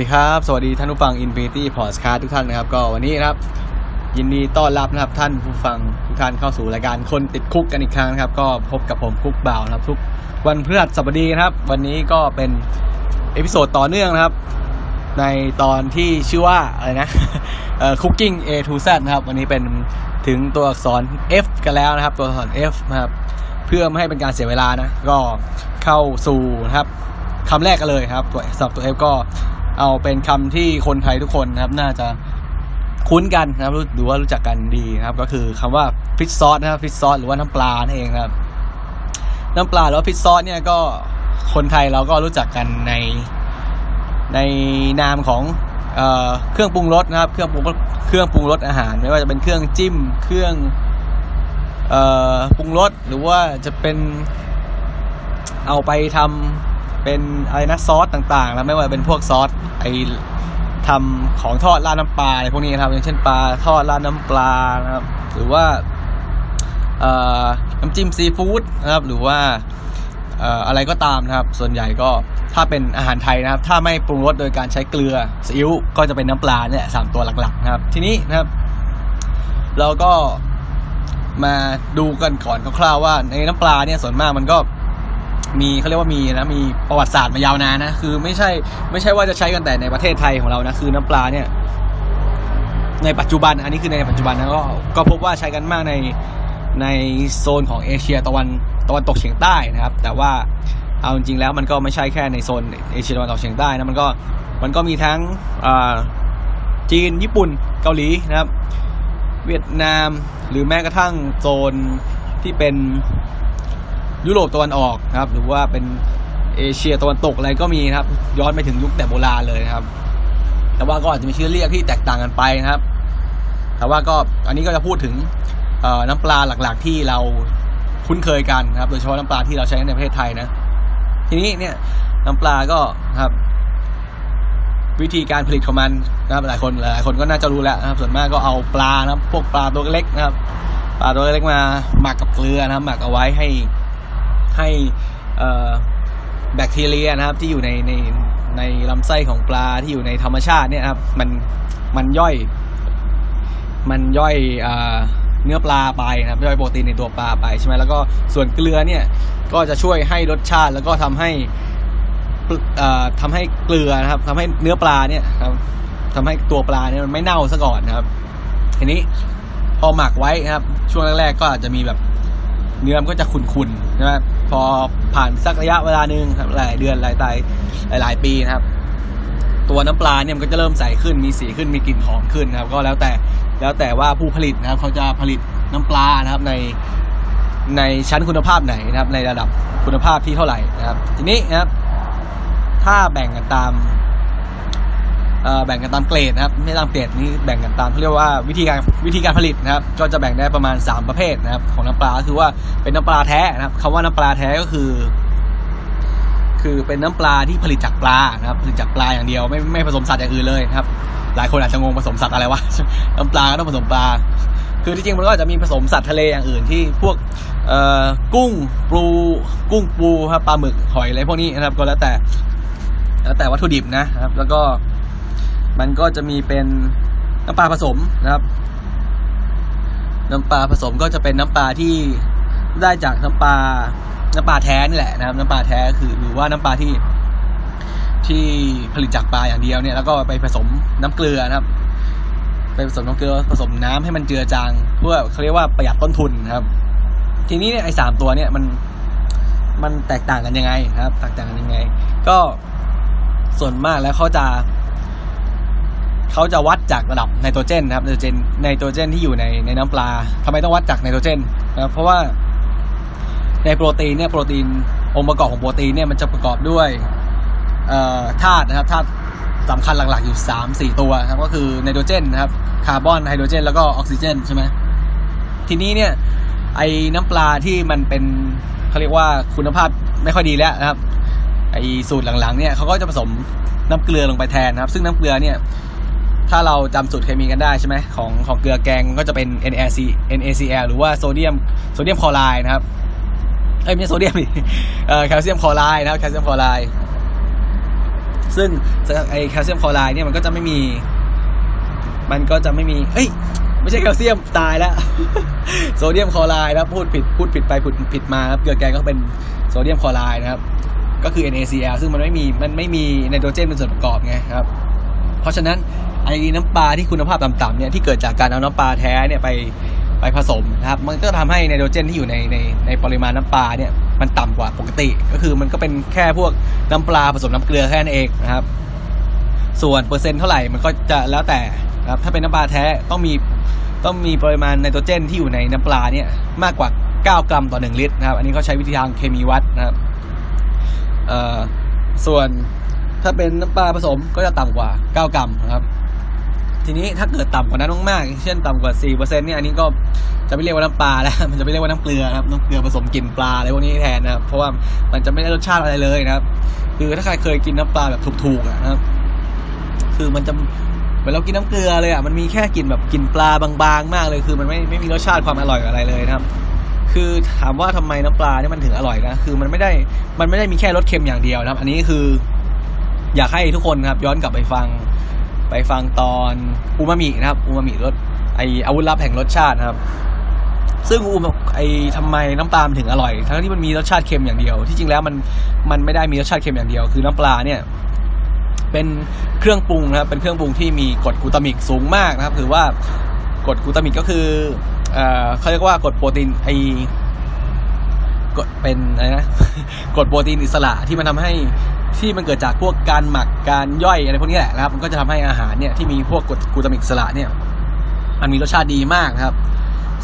สวัสดีครับ สวัสดีท่านผู้ฟัง Infinity Podcast ทุกท่านนะครับ ก็วันนี้นะครับ ยินดีต้อนรับนะครับท่านผู้ฟังทุกท่านเข้าสู่รายการคนติด Cook กันอีกครั้งนะครับ ก็พบกับผมคุกบ่าวนะครับ ทุกวันพฤหัสบดีนะครับ วันนี้ก็เป็น episode ต่อเนื่องนะครับ ในตอนที่ชื่อว่าอะไรนะเอ่อ Cooking A to Z นะครับ วันนี้เป็นถึงตัวอักษร F กันแล้วนะครับ ตัวอักษร F นะครับเพื่อไม่ให้เป็นการเสียเวลานะ ก็เข้าสู่นะครับคำแรกกันเลยครับ ตัวสำหรับตัว F ก็ เอาเป็นคำที่คนไทยทุกคนนะครับ น่าจะคุ้นกันนะครับหรือว่ารู้จักกันดีนะครับ ก็คือคำว่าฟิชซอสนะครับฟิชซอสหรือว่าน้ำปลานั่นเองนะครับ น้ำปลาหรือว่าฟิชซอสเนี่ยก็คนไทยเราก็รู้จักกันในในนามของเออเครื่องปรุงรสนะครับ เครื่องปรุงเครื่องปรุงรสอาหาร ไม่ว่าจะเป็นเครื่องจิ้ม เครื่องปรุงรสหรือว่าจะเป็นเอาไปทำ เป็นอะไรนะซอสต่างๆ แล้วไม่ว่าเป็นพวกซอสไอทำของทอดราดน้ำปลาอะไรพวกนี้นะครับอย่างเช่นปลาทอดราดน้ำปลานะครับ หรือว่าน้ำจิ้มซีฟู้ดนะครับ หรือว่าเอ่ออะไรก็ตามนะครับ ส่วนใหญ่ก็ถ้าเป็นอาหารไทยนะครับ ถ้าไม่ปรุงรสโดยการใช้เกลือซีอิ๊วก็จะเป็นน้ำปลาเนี่ยสามตัวหลักๆนะครับ ทีนี้นะครับ เราก็มาดูกันก่อนคร่าวๆว่าในน้ำปลาเนี่ยส่วนมากมันก็ มีเขาเรียกว่ามีนะมีประวัติศาสตร์มายาวนานนะคือไม่ใช่ไม่ใช่ว่าจะใช้กันแต่ในประเทศไทยของเรานะคือน้ำปลาเนี่ย ในปัจจุบัน อันนี้คือในปัจจุบันนะก็ก็พบว่าใช้กันมากในในโซนของเอเชียตะวันตะวันตกเฉียงใต้นะครับ แต่ว่าเอาจริงๆแล้วมันก็ไม่ใช่แค่ในโซนเอเชียตะวันตกเฉียงใต้นะมันก็มันก็มีทั้งจีนญี่ปุ่นเกาหลีนะครับ เวียดนามหรือแม้กระทั่งโซนที่เป็น ยุโรปตะวันออกนะครับ หรือว่าเป็นเอเชียตะวันตกอะไรก็มีนะครับ ย้อนไปถึงยุคแต่โบราณเลยนะครับ แต่ว่าก็อาจจะมีชื่อเรียกที่แตกต่างกันไปนะครับ แต่ว่าก็อันนี้ก็จะพูดถึงน้ำปลาหลักๆที่เราคุ้นเคยกันนะครับ โดยเฉพาะน้ำปลาที่เราใช้ในประเทศไทยนะ ทีนี้เนี่ยน้ำปลาก็ครับ วิธีการผลิตของมันนะครับหลายคนหลายคนก็น่าจะรู้แล้วนะครับ ส่วนมากก็เอาปลานะครับพวกปลาตัวเล็กนะครับ ปลาตัวเล็กมาหมักกับเกลือนะครับ หมักเอาไว้ให้ ให้แบคทีเรียนะครับที่อยู่ในในในลำไส้ของปลาที่อยู่ในธรรมชาติเนี่ยครับมันมันย่อย มันย่อยเนื้อปลาไปนะครับย่อยโปรตีนในตัวปลาไปใช่ไหมแล้วก็ส่วนเกลือเนี่ยก็จะช่วยให้รสชาติแล้วก็ทำให้ทำให้เกลือนะครับทำให้เนื้อปลาเนี่ยครับทำให้ตัวปลาเนี่ยมันไม่เน่าซะก่อนนะครับทีนี้พอหมักไว้นะครับ ช่วงแรกๆก็อาจจะมีแบบเนื้อมันก็จะขุ่นๆนะครับ พอผ่านสักระยะเวลาหนึ่งครับหลายเดือนหลายตายหลายปีนะครับ ตัวน้ำปลาเนี่ยมันก็จะเริ่มใสขึ้นมีสีขึ้นมีกลิ่นหอมขึ้นนะครับ ก็แล้วแต่แล้วแต่ว่าผู้ผลิตนะครับ เขาจะผลิตน้ำปลานะครับในในชั้นคุณภาพไหนนะครับ ในระดับคุณภาพที่เท่าไหร่นะครับ ทีนี้นะครับ ถ้าแบ่งกันตาม แบ่งกันตามเกรดนะครับ ไม่ตามเกรดนี้แบ่งกันตามเขาเรียกว่าวิธีการวิธีการผลิตนะครับ ก็จะแบ่งได้ประมาณ 3 ประเภทนะครับ ของน้ำปลาก็คือว่าเป็นน้ำปลาแท้นะครับคำว่าน้ำปลาแท้ก็คือ คือเป็นน้ำปลาที่ผลิตจากปลานะครับ ผลิตจากปลาอย่างเดียว ไม่ไม่ผสมสัตว์อย่างอื่นเลยนะครับ หลายคนอาจจะงงผสมสัตว์อะไรวะน้ำปลาก็ต้องผสมปลา คือที่จริงมันก็จะมีผสมสัตว์ทะเลอย่างอื่นที่พวกเอ่อกุ้งปูกุ้งปูครับปลาหมึกหอยอะไรพวกนี้นะครับ ก็แล้วแต่ แล้วแต่วัตถุดิบนะครับ แล้วก็ มันก็จะมีเป็นน้ำปลาผสมนะครับ น้ำปลาผสมก็จะเป็นน้ำปลาที่ได้จากน้ำปลาน้ำปลาแท้นี่แหละนะครับ น้ำปลาแท้คือหรือว่าน้ำปลาที่ที่ผลิตจากปลาอย่างเดียวเนี่ยแล้วก็ไปผสมน้ำเกลือนะครับ ไปผสมน้ำเกลือผสมน้ำให้มันเจือจางเพื่อเขาเรียกว่าประหยัดต้นทุนนะครับ ทีนี้เนี่ยไอ้สามตัวเนี่ยมันมันแตกต่างกันยังไงนะครับแตกต่างกันยังไง ก็ส่วนมากแล้วเขาจะ เขาจะวัดจากระดับไนโตรเจนนะครับไนโตรเจนไนโตรเจนที่อยู่ในในน้ำปลาทำไมต้องวัดจากไนโตรเจนนะครับเพราะว่าในโปรตีนเนี่ยโปรตีนองค์ประกอบของโปรตีนเนี่ยมันจะประกอบด้วยธาตุนะครับธาตุสำคัญหลักๆอยู่สามสี่ตัวครับก็คือไนโตรเจนนะครับคาร์บอนไฮโดรเจน แล้วก็ออกซิเจนใช่ไหมทีนี้เนี่ยไอ้น้ำปลาที่มันเป็นเขาเรียกว่าคุณภาพไม่ค่อยดีแล้วนะครับไอ้สูตรหลังๆเนี่ยเขาก็จะผสมน้ำเกลือลงไปแทนนะครับ ซึ่งน้ำเกลือเนี่ย ถ้าเราจำสูตรเคมีกันได้ใช่ไหมของของเกลือแกงก็จะเป็น NaC NaCl หรือว่าโซเดียมโซเดียมคลอไรด์นะครับเอ้ยไม่ใช่โซเดียมดิเอ่อแคลเซียมคลอไรด์นะครับแคลเซียมคลอไรด์ซึ่งไอแคลเซียมคลอไรด์เนี่ยมันก็จะไม่มี มันก็จะไม่มีเอ้ยไม่ใช่แคลเซียมตายแล้วโซเดียมคลอไรด์นะพูดผิดพูดผิดไปพูดผิดมาครับเกลือแกงก็เป็นโซเดียมคลอไรด์นะครับ ก็คือ NaCl ซึ่งมันไม่มีมันไม่มีไนโตรเจนเป็นส่วนประกอบไงครับ เพราะฉะนั้นไอ้น้ำปลาที่คุณภาพต่ำๆเนี่ยที่เกิดจากการเอาน้ำปลาแท้เนี่ยไปไปผสมนะครับมันก็ทำให้ไนโตรเจนที่อยู่ในในในปริมาณน้ำปลาเนี่ยมันต่ำกว่าปกติ ก็คือมันก็เป็นแค่พวกน้ำปลาผสมน้ำเกลือแค่นั้นเองนะครับ ส่วนเปอร์เซ็นต์เท่าไหร่มันก็จะแล้วแต่นะครับถ้าเป็นน้ำปลาแท้ต้องมีต้องมีปริมาณไนโตรเจนที่อยู่ในน้ำปลาเนี่ยมากกว่า 9 กรัมต่อ 1 ลิตรนะครับ อันนี้เขาใช้วิธีทางเคมีวัดนะครับเออส่วน ถ้าเป็นน้ำปลาผสมก็จะต่ำกว่า 9 กรัมนะครับ ทีนี้ถ้าเกิดต่ำกว่านั้นมากๆเช่นต่ำกว่า4%เนี่ยอันนี้ก็จะไม่เรียกว่าน้ำปลาแล้ว มันจะไม่เรียกว่าน้ำเกลือครับน้ำเกลือผสมกลิ่นปลาอะไรพวกนี้แทนนะครับ เพราะว่ามันจะไม่ได้รสชาติอะไรเลยนะครับ คือถ้าใครเคยกินน้ำปลาแบบถูกๆนะครับ คือมันจะเหมือนเรากินน้ำเกลือเลยอะมันมีแค่กลิ่นแบบกลิ่นปลาบางๆ มากเลย คือมันไม่ไม่มีรสชาติความอร่อยอะไรเลยนะครับคือถามว่าทำไมน้ำปลาเนี่ยมันถึงอร่อยนะ คือมันไม่ได้ มันไม่ได้มีแค่รสเค็มอย่างเดียวนะครับ อันนี้คือ อยากให้ทุกคนครับ ย้อนกลับไปฟัง ไปฟังตอนอูมามินะครับอูมามิรสไออาวุธลับแห่งรสชาตินะครับ ซึ่งอูมไอทำไมน้ำปลาถึงอร่อย ทั้งที่มันมีรสชาติเค็มอย่างเดียว ที่จริงแล้วมันมันไม่ได้มีรสชาติเค็มอย่างเดียว คือน้ำปลาเนี่ย เป็นเครื่องปรุงนะครับ เป็นเครื่องปรุงที่มีกรดกูตามิกสูงมากนะครับถือว่ากรดกูตามิกก็คือเอ่อเขาเรียกว่ากรดโปรตีนไอกรดเป็นอะไรนะกรดโปรตีนอิสระที่มันทำให้ ที่มันเกิดจากพวกการหมักการย่อยอะไรพวกนี้แหละนะครับ มันก็จะทำให้อาหารเนี่ยที่มีพวกกรดกลูตามิกสระเนี่ย มันมีรสชาติดีมากนะครับ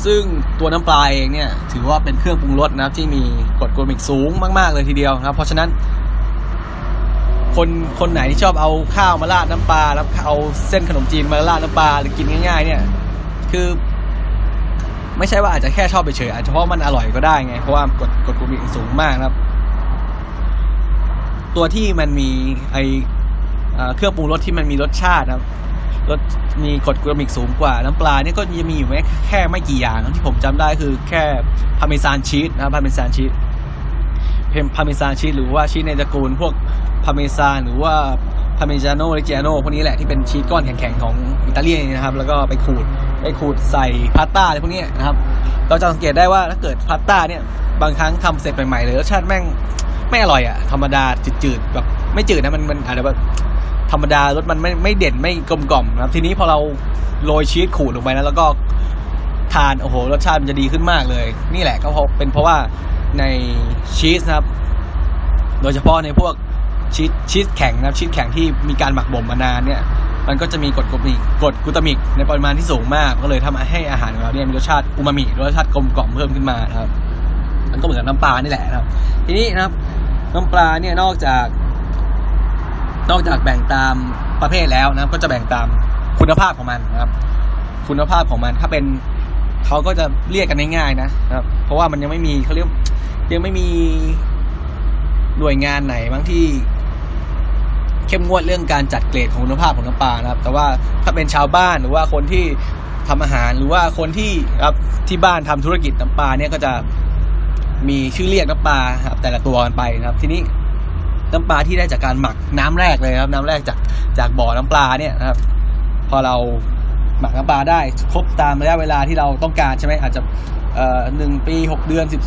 ซึ่งตัวน้ำปลาเองเนี่ยถือว่าเป็นเครื่องปรุงรสนะครับ ที่มีกรดกลูตามิกสูงมาก ๆเลยทีเดียวนะครับ เพราะฉะนั้น คนคนไหนที่ชอบเอาข้าวมาราดน้ำปลาแล้วเอาเส้นขนมจีนมาราดน้ำปลาหรือกินง่าย ๆ เนี่ย คือไม่ใช่ว่าอาจจะแค่ชอบไปเฉยอาจจะเพราะมันอร่อยก็ได้ไงเพราะว่ากรดกรดกลูตามิกสูงมากนะครับ ตัวที่มันมีไอเครื่องปรุงรสที่มันมีรสชาตินะครับรสมีกรดกลูตามิกสูงกว่าน้ำปลาเนี่ยก็จะมีอยู่แค่ไม่กี่อย่างที่ผมจำได้คือแค่พาเมซานชีสนะครับพาเมซานชีสเพม Parmesan cheese หรือว่าชีสในตระกูลพวกพาเมซานหรือว่า Parmigiano Reggiano พวกนี้แหละที่เป็นชีสก้อนแข็งๆของอิตาเลียนนะครับ แล้วก็ไปขูดไปขูดใส่พาสต้าอะไรพวกนี้นะครับ เราจะสังเกตได้ว่าถ้าเกิดพาสต้าเนี่ยบางครั้งทำเสร็จใหม่ๆเลยรสชาติแม่ง ไม่อร่อยอะธรรมดาจืดๆแบบไม่จืดนะมันมันอาจจะแบบธรรมดารสมันไม่ไม่เด่นไม่กลมกล่อมนะครับ ทีนี้พอเราโรยชีสขูดลงไปนะแล้วก็ทานโอ้โหรสชาติมันจะดีขึ้นมากเลย นี่แหละก็เพราะเป็นเพราะว่าในชีสนะครับ โดยเฉพาะในพวกชีสชีสแข็งนะครับชีสแข็งที่มีการหมักบ่มมานานเนี่ย มันก็จะมีกรดกลมิกกรดกูตามิก ในปริมาณที่สูงมาก ก็เลยทำให้อาหารของเราเนี่ยมีรสชาติอูมามิรสชาติกลมกล่อมเพิ่มขึ้นมาครับ มันก็เหมือนน้ำปลานี่แหละนะครับ ทีนี้นะครับ น้ำปลาเนี่ยนอกจาก นอกจากแบ่งตามประเภทแล้วนะครับ ก็จะแบ่งตามคุณภาพของมันนะครับ คุณภาพของมันถ้าเป็นเขาก็จะเรียกกันง่ายๆนะครับ เพราะว่ามันยังไม่มีเขาเรียกยังไม่มีหน่วยงานไหนบางที่เข้มงวดเรื่องการจัดเกรดของคุณภาพของน้ำปลานะครับ แต่ว่าถ้าเป็นชาวบ้านหรือว่าคนที่ทำอาหารหรือว่าคนที่ครับที่บ้านทำธุรกิจน้ำปลาเนี่ยก็จะ มีชื่อเรียกน้ำปลาครับแต่ละตัวกันไปนะครับ ทีนี้น้ำปลาที่ได้จากการหมักน้ำแรกเลยครับ น้ำแรกจากจากบ่อน้ำปลาเนี่ยนะครับ พอเราหมักน้ำปลาได้ครบตามระยะเวลาที่เราต้องการใช่ไหมอาจจะหนึ่งปีหกเดือนสิบ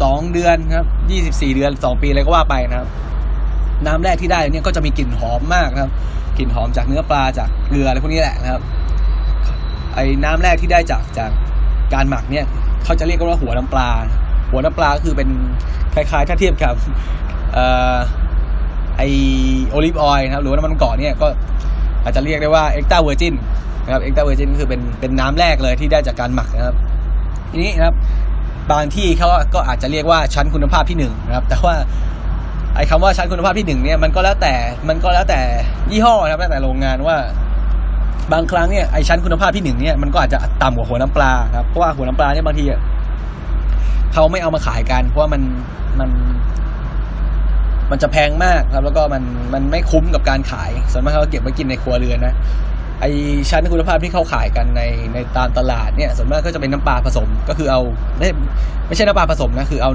สองเดือนครับยี่สิบสี่เดือนสองปีอะไรก็ว่าไปนะครับ น้ำแรกที่ได้เนี่ยก็จะมีกลิ่นหอมมากนะครับกลิ่นหอมจากเนื้อปลาจากเกลืออะไรพวกนี้แหละนะครับ ไอ้น้ำแรกที่ได้จากจากการหมักเนี่ยเขาจะเรียกว่าหัวน้ำปลา หัวน้ำปลาก็คือเป็นคล้ายๆ ถ้าเทียบกับออไอ olive oil นะครับหรือว่าน้ำมันมะกอกเนี่ยก็อาจจะเรียกได้ว่า extra virgin นะครับ extra virgin คือเป็นเป็นน้ำแรกเลยที่ได้จากการหมักนะครับ ทีนี้นะครับบางที่เขาก็อาจจะเรียกว่าชั้นคุณภาพที่หนึ่งนะครับ แต่ว่าไอ้คำว่าชั้นคุณภาพที่หนึ่งเนี่ยมันก็แล้วแต่มันก็แล้วแต่ยี่ห้อนะครับแล้วแต่โรงงานว่า บางครั้งเนี่ยไอ้ชั้นคุณภาพที่หนึ่งเนี่ยมันก็อาจจะต่ำกว่าหัวน้ำปลาครับเพราะว่าหัวน้ำปลาเนี่ยบางที เขาไม่เอามาขายกัน เพราะว่ามันมันมันจะแพงมากครับ แล้วก็มันมันไม่คุ้มกับการขายส่วนมากเขาเก็บไว้กินในครัวเรือนนะไอชั้นคุณภาพที่เขาขายกันในในตามตลาดเนี่ยส่วนมากก็จะเป็นน้ำปลาผสมก็คือเอาไม่ไม่ใช่น้ำปลาผสมนะคือเอา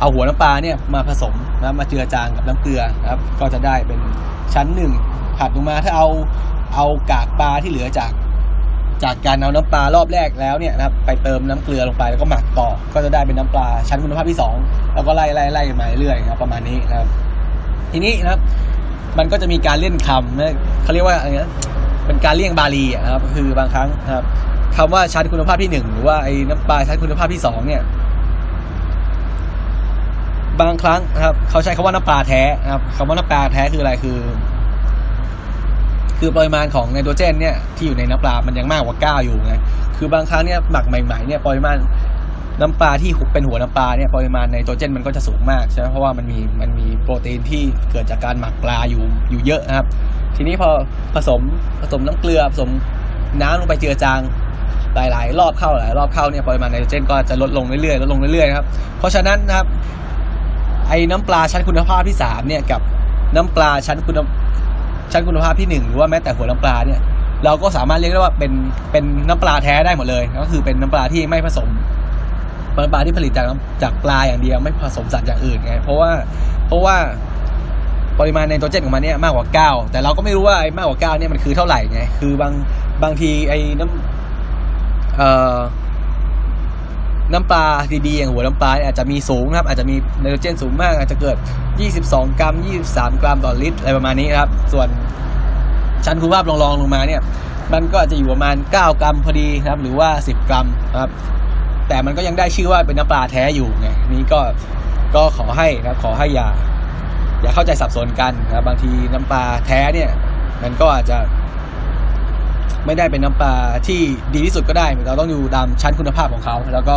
เอาหัวน้ำปลาเนี่ยมาผสมนะมาเจือจางกับน้ำเกลือนะครับ ก็จะได้เป็นชั้นหนึ่งถัดลงมาถ้าเอาเอากากปลาที่เหลือจาก จากการเอาน้ำปลารอบแรกแล้วเนี่ยนะครับไปเติมน้ำเกลือลงไปแล้วก็หมักต่อ ก็จะได้เป็นน้ำปลาชั้นคุณภาพที่สองแล้วก็ไล่ไล่ไล่มาเรื่อยๆครับประมาณนี้นะครับ ทีนี้นะครับ มันก็จะมีการเล่นคำนะเขาเรียกว่าอะไรนะเป็นการเลี่ยงบาลีนะครับ คือบางครั้งนะครับคำว่าชั้นคุณภาพที่หนึ่งหรือว่าไอ้น้ำปลาชั้นคุณภาพที่สองเนี่ยบางครั้งนะครับเขาใช้คำว่าน้ำปลาแท้นะครับคำว่าน้ำปลาแท้คืออะไรคือ คือปริมาณของไนโตรเจนเนี่ยที่อยู่ในน้ำปลา มันยังมากกว่าเก้าอยู่ไง คือบางครั้งเนี่ยหมักใหม่ๆเนี่ยปริมาณน้ำปลาที่เป็นหัวน้ำปลาเนี่ยปริมาณไนโตรเจนมันก็จะสูงมากใช่ไหมเพราะว่ามันมีมันมีโปรตีนที่เกิดจากการหมักปลาอยู่อยู่เยอะนะครับ ทีนี้พอผสมผสมน้ำเกลือผสมน้ำลงไปเจือจางหลายๆ รอบเข้าหลายรอบเข้าเนี่ยปริมาณไนโตรเจนก็จะลดลงเรื่อยๆลดลงเรื่อยๆครับเพราะฉะนั้นนะครับไอ้น้ำปลาชั้นคุณภาพที่สามเนี่ยกับน้ำปลาชั้นคุณ ชั้นคุณภาพที่หนึ่งหรือว่าแม้แต่หัวน้ำปลาเนี่ยเราก็สามารถเรียกได้ว่าเป็นเป็นน้ำปลาแท้ได้หมดเลย ก็คือเป็นน้ำปลาที่ไม่ผสมน้ำปลาที่ผลิตจากจากปลาอย่างเดียวไม่ผสมสัตว์อย่างอื่นไงเพราะว่าเพราะว่าปริมาณไนโตรเจนของมันเนี่ยมากกว่าเก้าแต่เราก็ไม่รู้ว่าไอ้มากกว่าเก้าเนี่ยมันคือเท่าไหร่ไงคือบางบางทีไอ้น้ำเอ่อ น้ำปลาดีๆอย่างหัวน้ำปลาอาจจะมีสูงนะครับอาจจะมีไนโตรเจนสูงมาก อาจจะเกิด 22 กรัม 23 กรัมต่อลิตรอะไรประมาณนี้ครับ ส่วนชั้นคุณภาพรองๆลงมาเนี่ย มันก็อาจจะอยู่ประมาณ 9 กรัมพอดีนะครับ หรือว่า 10 กรัมครับ แต่มันก็ยังได้ชื่อว่าเป็นน้ำปลาแท้อยู่ไงนี่ก็ก็ขอให้นะครับขอให้อย่า อย่าเข้าใจสับสนกันนะครับบางทีน้ำปลาแท้เนี่ย มันก็อาจจะ ไม่ได้เป็นน้ำปลาที่ดีที่สุดก็ได้เราต้องดูตามชั้นคุณภาพของเขา แล้วก็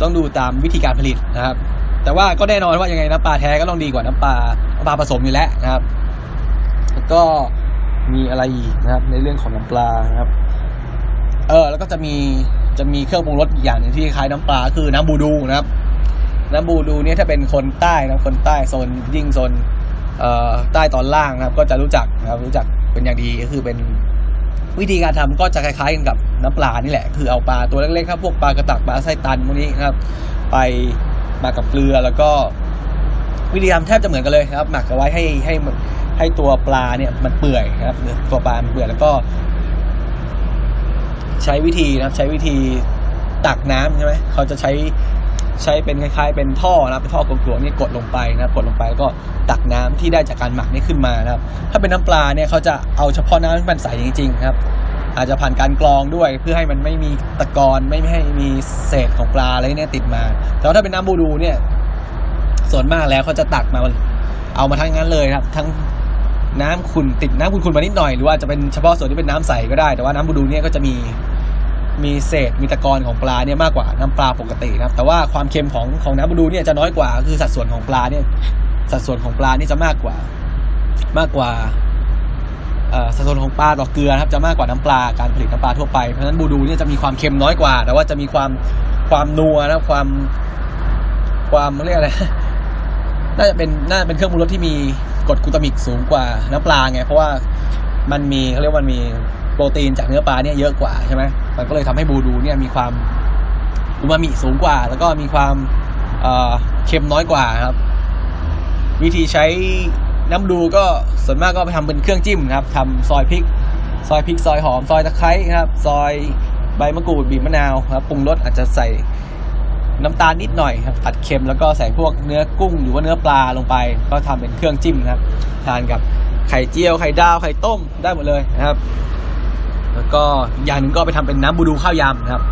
ต้องดูตามวิธีการผลิตนะครับ แต่ว่าก็แน่นอนว่ายังไงน้ำปลาแท้ก็ต้องดีกว่าน้ำปลาน้ำปลาผสมอยู่แล้วนะครับ แล้วก็มีอะไรอีกนะครับ ในเรื่องของน้ำปลานะครับ เออ แล้วก็จะมีจะมีเครื่องปรุงรสอีกอย่างหนึ่งที่คล้ายน้ำปลาคือน้ำบูดูนะครับ น้ำบูดูเนี่ยถ้าเป็นคนใต้นะคนใต้โซนยิ่งโซนเอ่อใต้ตอนล่างนะครับ ก็จะรู้จักนะครับรู้จัก เป็นอย่างดีก็คือเป็นวิธีการทำก็จะคล้ายๆกันกับน้ำปลานี่แหละ คือเอาปลาตัวเล็กๆครับพวกปลากระตักปลาไส้ตันพวกนี้นะครับ ไปมากับเกลือแล้วก็ วิธีทำแทบจะเหมือนกันเลยครับ หมักเอาไว้ให้ให้ให้ตัวปลาเนี่ยมันเปื่อยนะครับตัวปลามันเปื่อยแล้วก็ ใช้วิธีนะครับ ใช้วิธีตักน้ำใช่ไหมเขาจะใช้ ใช้เป็นคล้ายๆ เป็นท่อนะครับเป็นท่อกลวงๆนี่กดลงไปนะครับกดลงไปแล้วก็ตักน้ำที่ได้จากการหมักนี่ขึ้นมานะครับ ถ้าเป็นน้ำปลาเนี่ยเขาจะเอาเฉพาะน้ำที่มันใสจริงๆครับ อาจจะผ่านการกรองด้วยเพื่อให้มันไม่มีตะกอนไม่ให้มีเศษของปลาอะไรเนี่ยติดมา แต่ว่าถ้าเป็นน้ำบูดูเนี่ย ส่วนมากแล้วเขาจะตักมาเอามาทั้งนั้นเลยครับ ทั้งน้ำขุ่นติดน้ำขุ่นๆมานิดหน่อยหรือว่าจะเป็นเฉพาะส่วนที่เป็นน้ำใสก็ได้แต่ว่าน้ำบูดูเนี่ยก็จะมี มีเศษมีตะกอนของปลาเนี่ยมากกว่าน้ำปลาปกตินะครับ แต่ว่าความเค็มของของน้ำบูดูเนี่ยจะน้อยกว่าคือสัดส่วนของปลาเนี่ย สัดส่วนของปลานี่จะมากกว่า มากกว่าสัดส่วนของปลาต่อเกลือครับจะมากกว่าน้ำปลาการผลิตน้ำปลาทั่วไปเพราะฉะนั้นบูดูเนี่ยจะมีความเค็มน้อยกว่า แต่ว่าจะมีความความนัวนะความความเรียกอะไรน่าจะเป็นน่าเป็นเครื่องปรุงรสที่มีกรดกูตามิกสูงกว่าน้ำปลาไงเพราะว่ามันมีเขาเรียกว่ามันมี โปรตีนจากเนื้อปลาเนี่ยเยอะกว่าใช่ไหมมันก็เลยทำให้บูดูเนี่ยมีความอูมามิสูงกว่า แล้วก็มีความเค็มน้อยกว่าครับ วิธีใช้น้ำดูก็ส่วนมากก็ไปทำเป็นเครื่องจิ้มนะครับทำซอยพริก ซอยพริก ซอยหอม ซอยตะไคร้ครับ ซอยใบมะกรูดบีบมะนาวครับปรุงรสอาจจะใส่น้ำตาลนิดหน่อยครับตัดเค็มแล้วก็ใส่พวกเนื้อกุ้งหรือว่าเนื้อปลาลงไป ก็ทำเป็นเครื่องจิ้มครับ ทานกับไข่เจียวไข่ดาวไข่ต้มได้หมดเลยนะครับ แล้วก็อย่างหนึ่งก็ไปทำเป็นน้ำบูดูข้าวยำนะครับ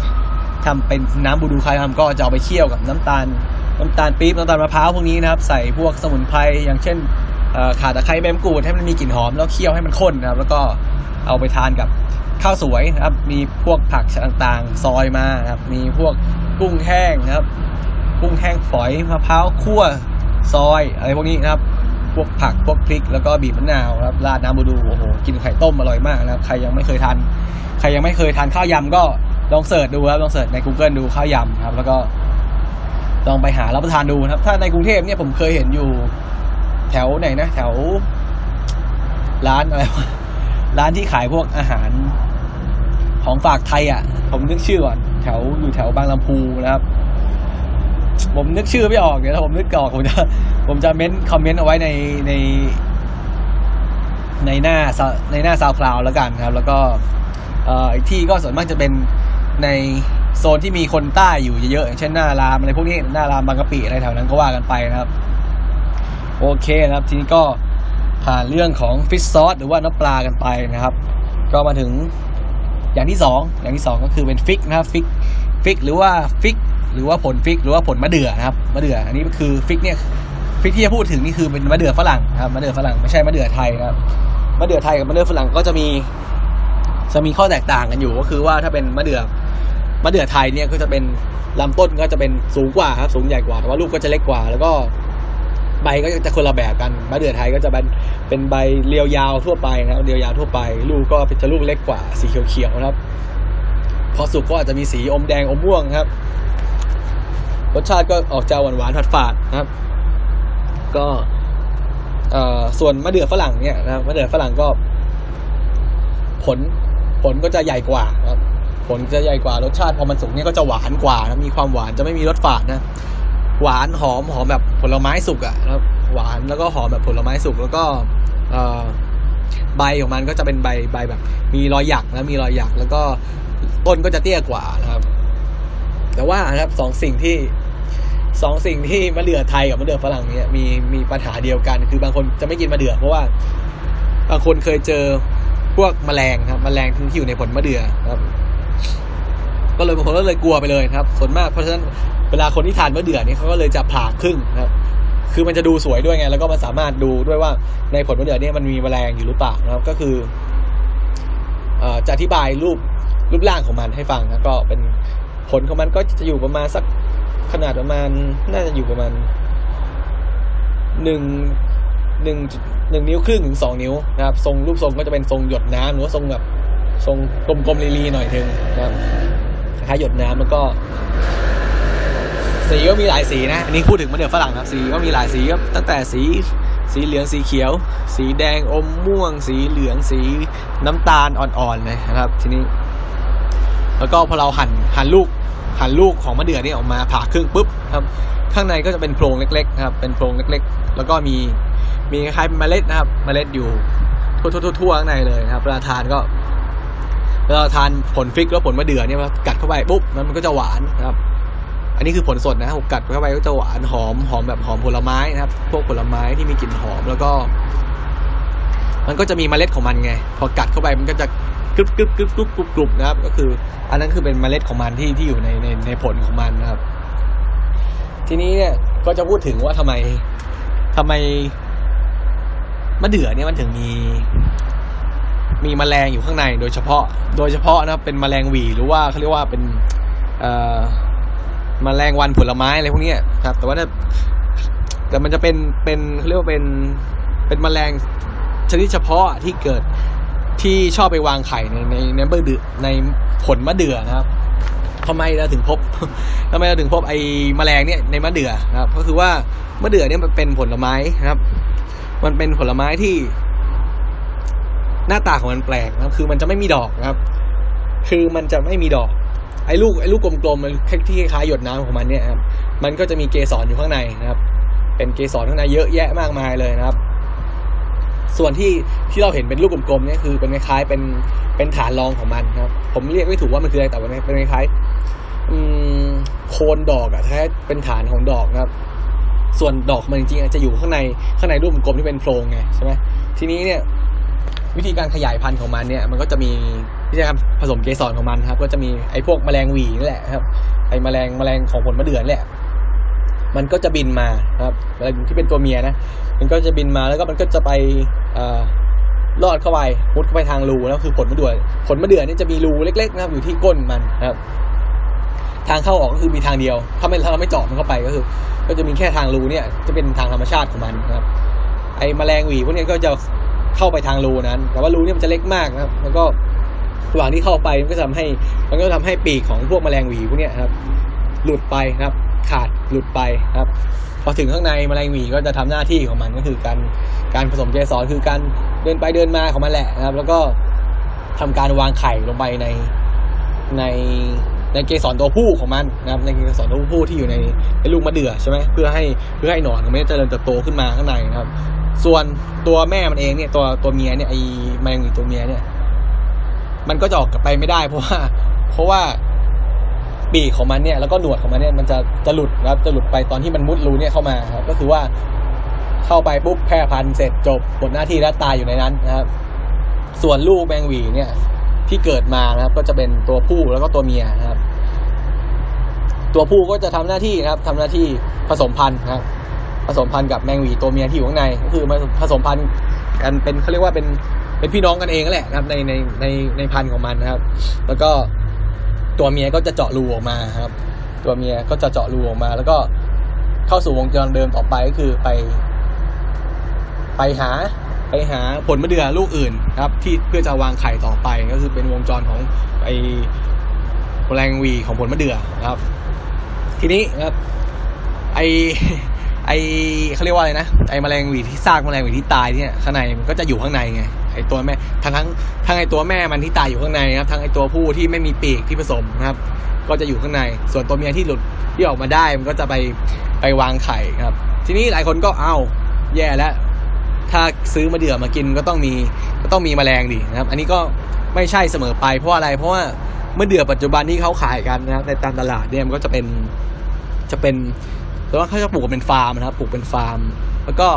ทำเป็นน้ำบูดูข้าวยำก็จะเอาไปเคี่ยวกับน้ำตาล น้ำตาลปี๊บน้ำตาลมะพร้าวพวกนี้นะครับ ใส่พวกสมุนไพรอย่างเช่นขาตะไคร้ใบมะกรูดให้มันมีกลิ่นหอมแล้วเคี่ยวให้มันข้นนะครับ แล้วก็เอาไปทานกับข้าวสวยนะครับ มีพวกผักต่างๆ ซอยมานะครับ มีพวกกุ้งแห้งนะครับ กุ้งแห้งฝอยมะพร้าวคั่วซอยอะไรพวกนี้นะครับ พวกผักพวกพริก แล้วก็บีบมะนาวครับราดน้ำบูดูโอ้โหกินไข่ต้มอร่อยมากนะครับใครยังไม่เคยทานใครยังไม่เคยทานข้าวยำก็ลอง search ดูครับลอง search ใน Google ดูข้าวยำครับ แล้วก็ลองไปหารับประทานดูครับ ถ้าในกรุงเทพเนี่ยผมเคยเห็นอยู่ แถวไหนนะแถว ร้านอะไรวะร้านที่ขายพวกอาหารของฝากไทยอะ ผมนึกชื่อก่อนแถวอยู่แถวบางลำพูนะครับ ผมนึกชื่อไม่ออกเดี๋ยวถ้าผมนึกออกผมจะผมจะเม้น comment เอาไว้ในใน ในหน้าในหน้า SoundCloud แล้วกันครับ แล้วก็อีกที่ก็ส่วนมากจะเป็นในโซนที่มีคนใต้อยู่เยอะๆอย่างเช่นหน้ารามอะไรพวกนี้หน้ารามบางกะปิอะไรแถวนั้นก็ว่ากันไปนะครับ โอเคนะครับ ทีนี้ก็ผ่านเรื่องของ fish sauce หรือว่าน้ำปลากันไปนะครับ ก็มาถึงอย่างที่สองอย่างที่สองก็คือเป็น fig นะครับ fig fig หรือว่า fig หรือว่าผล fig หรือว่าผลมะเดื่อนะครับมะเดื่ออันนี้คือ fig เนี่ยฟิกที่จะพูดถึงนี่คือเป็นมะเดื่อฝรั่งครับมะเดื่อฝรั่งไม่ใช่มะเดื่อไทยนะครับมะเดื่อไทยกับมะเดื่อฝรั่งก็จะมีจะมีข้อแตกต่างกันอยู่ก็คือว่าถ้าเป็นมะเดื่อมะเดื่อไทยเนี่ยก็จะเป็นลำต้นก็จะเป็นสูงกว่าครับสูงใหญ่กว่าแต่ว่าลูกก็จะเล็กกว่า แล้วก็ใบก็จะคนละแบบกันมะเดื่อไทยก็จะเป็นเป็นใบเรียวยาวทั่วไปนะครับเรียวยาวทั่วไป ลูกก็จะลูกเล็กกว่าสีเขียวๆนะครับ พอสุกก็อาจจะมีสีอมแดงอมม่วงครับ รสชาติก็ออกจะหวานหวานฝาดนะครับ ก็ส่วนมะเดื่อฝรั่งเนี่ยนะมะเดื่อฝรั่งก็ ผลผลก็จะใหญ่กว่าครับ ผลจะใหญ่กว่ารสชาติพอมันสุกเนี่ยก็จะหวานกว่านะมีความหวานจะไม่มีรสฝาดนะหวานหอมหอมแบบผลไม้สุกอะครับหวานแล้วก็หอมแบบผลไม้สุกแล้วก็ใบของมันก็จะเป็นใบใบแบบ มีรอยหยักนะมีรอยหยัก แล้วก็ต้นก็จะเตี้ยกว่านะครับ แต่ว่าครับสองสิ่งที่สองสิ่งที่มะเดื่อไทยกับมะเดื่อฝรั่งเนี่ยมีมีปัญหาเดียวกัน คือบางคนจะไม่กินมะเดื่อเพราะว่าบางคนเคยเจอพวกแมลงครับแมลงที่อยู่ในผลมะเดื่อครับ ก็เลยบางคนก็เลยกลัวไปเลยครับ ส่วนมากเพราะฉะนั้นเวลาคนที่ทานมะเดื่อนี่เขาก็เลยจะผ่าครึ่งครับ คือมันจะดูสวยด้วยไง แล้วก็มันสามารถดูด้วยว่าในผลมะเดื่อเนี่ยมันมีแมลงอยู่หรือเปล่านะครับ ก็คือจะอธิบายรูปรูปร่างของมันให้ฟังนะก็เป็น ผลของมันก็จะอยู่ประมาณสักขนาดประมาณ น่าจะอยู่ประมาณหนึ่งหนึ่งหนึ่งนิ้วครึ่งถึงสองนิ้วนะครับ ทรงรูปทรงก็จะเป็นทรงหยดน้ำหรือว่าทรงแบบทรงกลมๆลีๆหน่อยนึงนะครับคล้ายหยดน้ำแล้วก็ สีก็มีหลายสีนะอันนี้พูดถึงมะเดื่อฝรั่งนะสีก็มีหลายสีครับตั้งแต่สีสีเหลืองสีเขียว สีแดงอมม่วง สีเหลืองสีน้ำตาลอ่อนๆเลยนะครับ ทีนี้ แล้วก็พอเราหั่นหั่นลูกหั่นลูกของมะเดื่อนี่ออกมาผ่าครึ่งปุ๊บครับ ข้างในก็จะเป็นโพรงเล็กๆนะครับ เป็นโพรงเล็ก ๆ แล้วก็มีมีคล้ายๆเมล็ดนะครับ เมล็ดอยู่ทั่วๆข้างในเลยนะครับเวลาทานก็เวลาทานผลฟิกแล้วผลมะเดื่อเนี่ยกัดเข้าไปปุ๊บมันก็จะหวานนะครับ อันนี้คือผลสดนะกัดเข้าไปก็จะหวานหอมหอมแบบหอมผลไม้นะครับ พวกผลไม้ที่มีกลิ่นหอมแล้วก็ มันก็จะมีเมล็ดของมันไง พอกัดเข้าไปมันก็จะ กรึบกรึบกรึบกรึบกรุบกรุบนะครับ ก็คืออันนั้นคือเป็นเมล็ดของมันที่ที่อยู่ในในในผลของมันนะครับ ทีนี้เนี่ยก็จะพูดถึงว่าทำไมทำไมมะเดื่อเนี่ยมันถึงมี มีแมลงอยู่ข้างในโดยเฉพาะ โดยเฉพาะนะครับเป็นแมลงหวีหรือว่าเขาเรียกว่าเป็นเอ่อมแมลงวันผลไม้อะไรพวกนี้ครับ แต่ว่าแต่มันจะเป็นเป็นเขาเรียกว่าเป็นเป็นมแมลงชนิดเฉพาะที่เกิด ที่ชอบไปวางไข่ในในในเบอร์ดือในผลมะเดื่อนะครับทำไมเราถึงพบทำไมเราถึงพบไอ้แมลงเนี่ยในมะเดื่อนะครับ ก็คือว่ามะเดื่อเนี่ยมันเป็นผลไม้นะครับ มันเป็นผลไม้ที่ หน้าตาของมันแปลกนะครับคือมันจะไม่มีดอกนะครับ คือมันจะไม่มีดอก ไอ้ลูกไอ้ลูกกลมๆมันที่คล้ายหยดน้ำของมันเนี่ยครับ มันก็จะมีเกสรอยู่ข้างในนะครับ เป็นเกสรข้างในเยอะแยะมากมายเลยนะครับ ส่วนที่ที่เราเห็นเป็นลูกกลมๆเนี่ยคือเป็นคล้ายๆเป็นเป็นฐานรองของมันครับ ผมเรียกไม่ถูกว่ามันคืออะไรแต่ว่าเป็นคล้ายๆโคนดอกอะแท้เป็นฐานของดอกครับ ส่วนดอกมันจริงๆจะอยู่ข้างในข้างในรูปกลมที่เป็นโพรงไงใช่ไหมทีนี้เนี่ย วิธีการขยายพันธุ์ของมันเนี่ย มันก็จะมีวิธีการผสมเกสรของมันครับ ก็จะมีไอ้พวกแมลงหวีนี่แหละครับไอ้แมลงแมลงของผลมะเดื่อแหละ มันก็จะบินมาครับอะไรที่เป็นตัวเมียนะ มันก็จะบินมาแล้วก็มันก็จะไปลอดเข้าไปมุดเข้าไปทางรูแล้วคือผลมะเดื่อผลมะเดื่อนี่จะมีรูเล็ก ๆ นะครับ อยู่ที่ก้นมันนะครับ ทางเข้าออกก็คือมีทางเดียว ถ้าไม่ถ้าเราไม่เจาะมันเข้าไปก็คือ ก็จะมีแค่ทางรูเนี่ย จะเป็นทางธรรมชาติของมันนะครับ ไอ้แมลงหวีพวกนี้ก็จะเข้าไปทางรูนั้น แต่ว่ารูนี่มันจะเล็กมากนะครับ แล้วก็ระหว่างที่เข้าไปมันก็ทำให้ มันก็ทำให้ปีกของพวกแมลงหวีพวกนี้ครับ หลุดไปนะครับ ขาดหลุดไปครับ พอถึงข้างในแมลงหวีก็จะทำหน้าที่ของมันก็คือการการผสมเกสรคือการเดินไปเดินมาของมันแหละนะครับ แล้วก็ทำการวางไข่ลงไปในในในเกสรตัวผู้ของมันนะครับ ในเกสรตัวผู้ที่อยู่ในในลูกมะเดื่อใช่ไหมเพื่อให้เพื่อให้หนอนมันเจริญเติบโตขึ้นมาข้างในนะครับ ส่วนตัวแม่มันเองเนี่ยตัวตัวเมียเนี่ยไอแมลงหวีตัวเมียเนี่ย มันก็จะออกไปไม่ได้เพราะว่า เพราะว่า ปีกของมันเนี่ยแล้วก็หนวดของมันเนี่ยมันจะจะหลุดนะครับจะหลุดไปตอนที่มันมุดรูเนี่ยเข้ามาครับก็คือว่าเข้าไปปุ๊บแพร่พันธุ์เสร็จจบหมดหน้าที่แล้วตายอยู่ในนั้นนะครับ ส่วนลูกแมงวีเนี่ยที่เกิดมานะครับ ก็จะเป็นตัวผู้แล้วก็ตัวเมียนะครับ ตัวผู้ก็จะทำหน้าที่นะครับทำหน้าที่ผสมพันธุ์นะครับ ผสมพันธุ์กับแมงวีตัวเมียที่อยู่ข้างในก็คือมาผสมพันธุ์กันเป็นเขาเรียกว่าเป็นเป็นพี่น้องกันเองแหละนะครับ ในในในในพันธุ์ของมันนะครับ แล้วก็ ตัวเมียก็จะเจาะรูออกมาครับ ตัวเมียก็จะเจาะรูออกมา แล้วก็เข้าสู่วงจรเดิมต่อไปก็คือไป ไปหาไปหาผลมะเดื่อลูกอื่นครับ ที่เพื่อจะวางไข่ต่อไปก็คือเป็นวงจรของไอแรงวีของผลมะเดื่อครับ ทีนี้ครับ ไอไอเขาเรียกว่าอะไรนะไอแมลงวีที่ซากแมลงวีที่ตายเนี่ยข้างในมันก็จะอยู่ข้างในไง ไอตัวแม่ทั้งทั้งทั้งไอตัวแม่มันที่ตายอยู่ข้างในนะครับทั้งไอตัวผู้ที่ไม่มีปีกที่ผสมนะครับ ก็จะอยู่ข้างใน ส่วนตัวเมียที่หลุดที่ออกมาได้มันก็จะไปไปวางไข่ครับ ทีนี้หลายคนก็เอาแย่แล้วถ้าซื้อมาเดือมากินก็ต้องมีก็ต้องมีแมลงดินะครับ อันนี้ก็ไม่ใช่เสมอไปเพราะอะไรเพราะว่าเมื่อเดือปัจจุบันที่เขาขายกันนะครับในตามตลาดเนี่ยมันก็จะเป็นจะเป็นแต่ว่าเขาจะปลูกเป็นฟาร์มนะครับปลูกเป็นฟาร์ม แล้วก็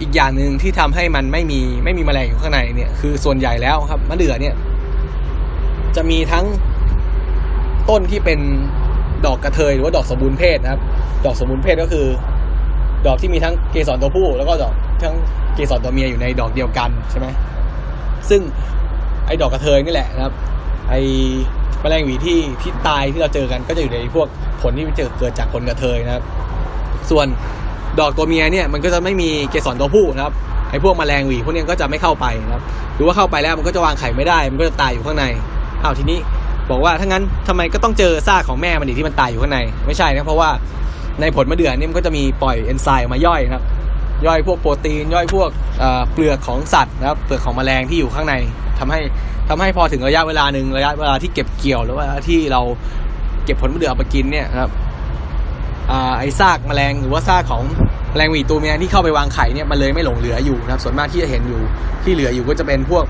อีกอย่างหนึ่งที่ทำให้มันไม่มีไม่มีแมลงอยู่ข้างในเนี่ย คือส่วนใหญ่แล้วครับมะเดื่อเนี่ย จะมีทั้งต้นที่เป็นดอกกระเทยหรือว่าดอกสมบูรณ์เพศนะครับ ดอกสมบูรณ์เพศก็คือ ดอกที่มีทั้งเกสรตัวผู้ แล้วก็ดอกทั้งเกสรตัวเมียอยู่ในดอกเดียวกันใช่ไหมซึ่งไอ้ดอกกระเทยนี่แหละนะครับ ไอ้แมลงหวีที่ที่ตายที่เราเจอกันก็จะอยู่ในพวกผลที่เจอเกิดจากผลกระเทยนะครับ ส่วน ดอกตัวเมียเนี่ยมันก็จะไม่มีเกสรตัวผู้นะครับไอ้พวกแมลงหวีพวกนี้ก็จะไม่เข้าไปนะครับหรือว่าเข้าไปแล้วมันก็จะวางไข่ไม่ได้ มันก็จะตายอยู่ข้างในอ้าวทีนี้บอกว่าถ้างั้นทำไมก็ต้องเจอซากของแม่มันอีกที่มันตายอยู่ข้างในไม่ใช่นะเพราะว่าในผลมะเดื่อนี่มันก็จะมีปล่อยเอนไซม์ออกมาย่อยนะครับย่อยพวกโปรตีนย่อยพวกเปลือกของสัตว์นะครับเปลือกของแมลงที่อยู่ข้างในทำให้ทำให้พอถึงระยะเวลาหนึ่งระยะเวลาที่เก็บเกี่ยวหรือว่าที่เราเก็บผลมะเดื่อเอาไปกินเนี่ยนะครับ ไอ้ซากแมลงหรือว่าซากของแมลงหวีตัวเมียที่เข้าไปวางไข่เนี่ยมันเลยไม่หลงเหลืออยู่นะครับ ส่วนมากที่จะเห็นอยู่ที่เหลืออยู่ก็จะเป็นพวก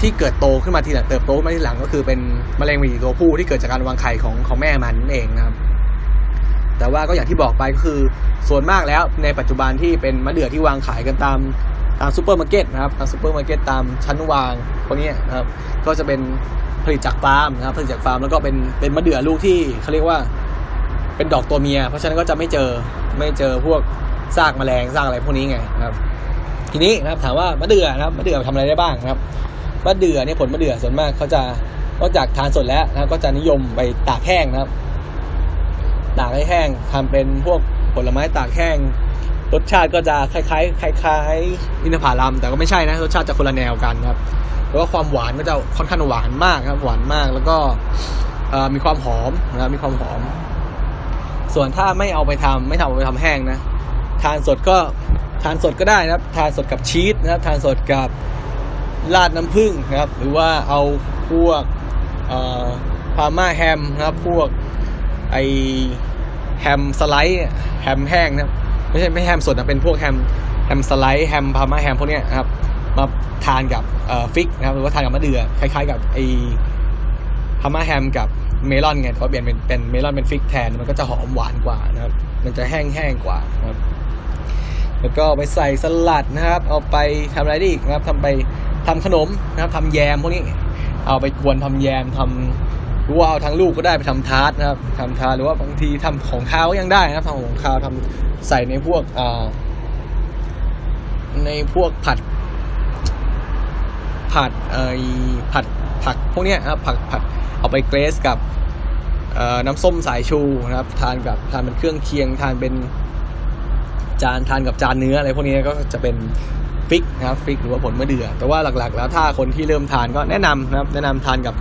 ที่เกิดโตขึ้นมาทีหลังเติบโตขึ้นมาทีหลังก็คือเป็นแมลงหวีตัวผู้ที่เกิดจากการวางไข่ของของแม่มันนั่นเองนะครับ แต่ว่าก็อย่างที่บอกไปก็คือส่วนมากแล้วในปัจจุบันที่เป็นมะเดื่อที่วางขายกันตามตามซูเปอร์มาร์เก็ตนะครับตามซูเปอร์มาร์เก็ตตามชั้นวางพวกนี้นะครับก็จะเป็นผลิตจากฟาร์มนะครับผลิตจากฟาร์มแล้วก็เป็นเป็นมะเดื่อลูกที่เขาเรียกว่า เป็นดอกตัวเมีย เพราะฉะนั้นก็จะไม่เจอไม่เจอพวกซากแมลงซากอะไรพวกนี้ไงนะครับ ทีนี้นะครับถามว่ามะเดื่อนะครับมะเดื่อทำอะไรได้บ้างนะครับมะเดื่อเนี่ยผลมะเดื่อส่วนมากเขาจะนอกจากทานสดแล้วนะก็จะนิยมไปตากแห้งนะครับ ตากให้แห้งทำเป็นพวกผลไม้ตากแห้ง รสชาติก็จะคล้ายๆคล้ายๆอินทผลัมแต่ก็ไม่ใช่นะรสชาติจะคนละแนวกันครับแล้วก็ความหวานก็จะค่อนข้างหวานมากครับ หวานมากแล้วก็มีความหอมนะครับมีความหอม ส่วนถ้าไม่เอาไปทำไม่ทำเอาไปทำแห้งนะ ทานสดก็ทานสดก็ได้นะครับ ทานสดกับชีสนะครับ ทานสดกับราดน้ำผึ้งนะครับ หรือว่าเอาพวก Parma ham นะครับ พวกไอแฮม slice แฮมแห้งนะไม่ใช่ไม่แฮมสดนะเป็นพวกแฮมแฮม slice แฮม Parma ham พวกนี้นะครับมาทานกับ fig นะครับหรือว่าทานกับมะเดื่อคล้ายๆกับไอ Parma ham กับเมลอนไงแต่ว่าเปลี่ยนเป็นเป็นเมลอนเป็น fig แทน มันก็จะหอมหวานกว่านะครับ มันจะแห้งๆกว่านะครับ แล้วก็ไปใส่สลัดนะครับ เอาไปทำอะไรได้อีกนะครับทำไปทำขนมนะครับทำแยมพวกนี้ เอาไปกวนทำแยมทำหรือว่าเอาทั้งลูกก็ได้ไปทำทาร์ตนะครับทำทาร์ตหรือว่าบางทีทำของข้าวก็ยังได้นะครับทำของข้าวทำใส่ในพวกอ่าในพวกผัด ผัดเอ่อผัดผักพวกนี้ครับผักผัด เอาไป glaze กับน้ำส้มสายชูนะครับ ทานกับทานเป็นเครื่องเคียง ทานเป็นจานทานกับจานเนื้ออะไรพวกนี้ก็จะเป็น fig นะครับ fig หรือว่าผลมะเดื่อ แต่ว่าหลักๆ แล้วถ้าคนที่เริ่มทานก็แนะนำนะครับ แนะนำทานกับ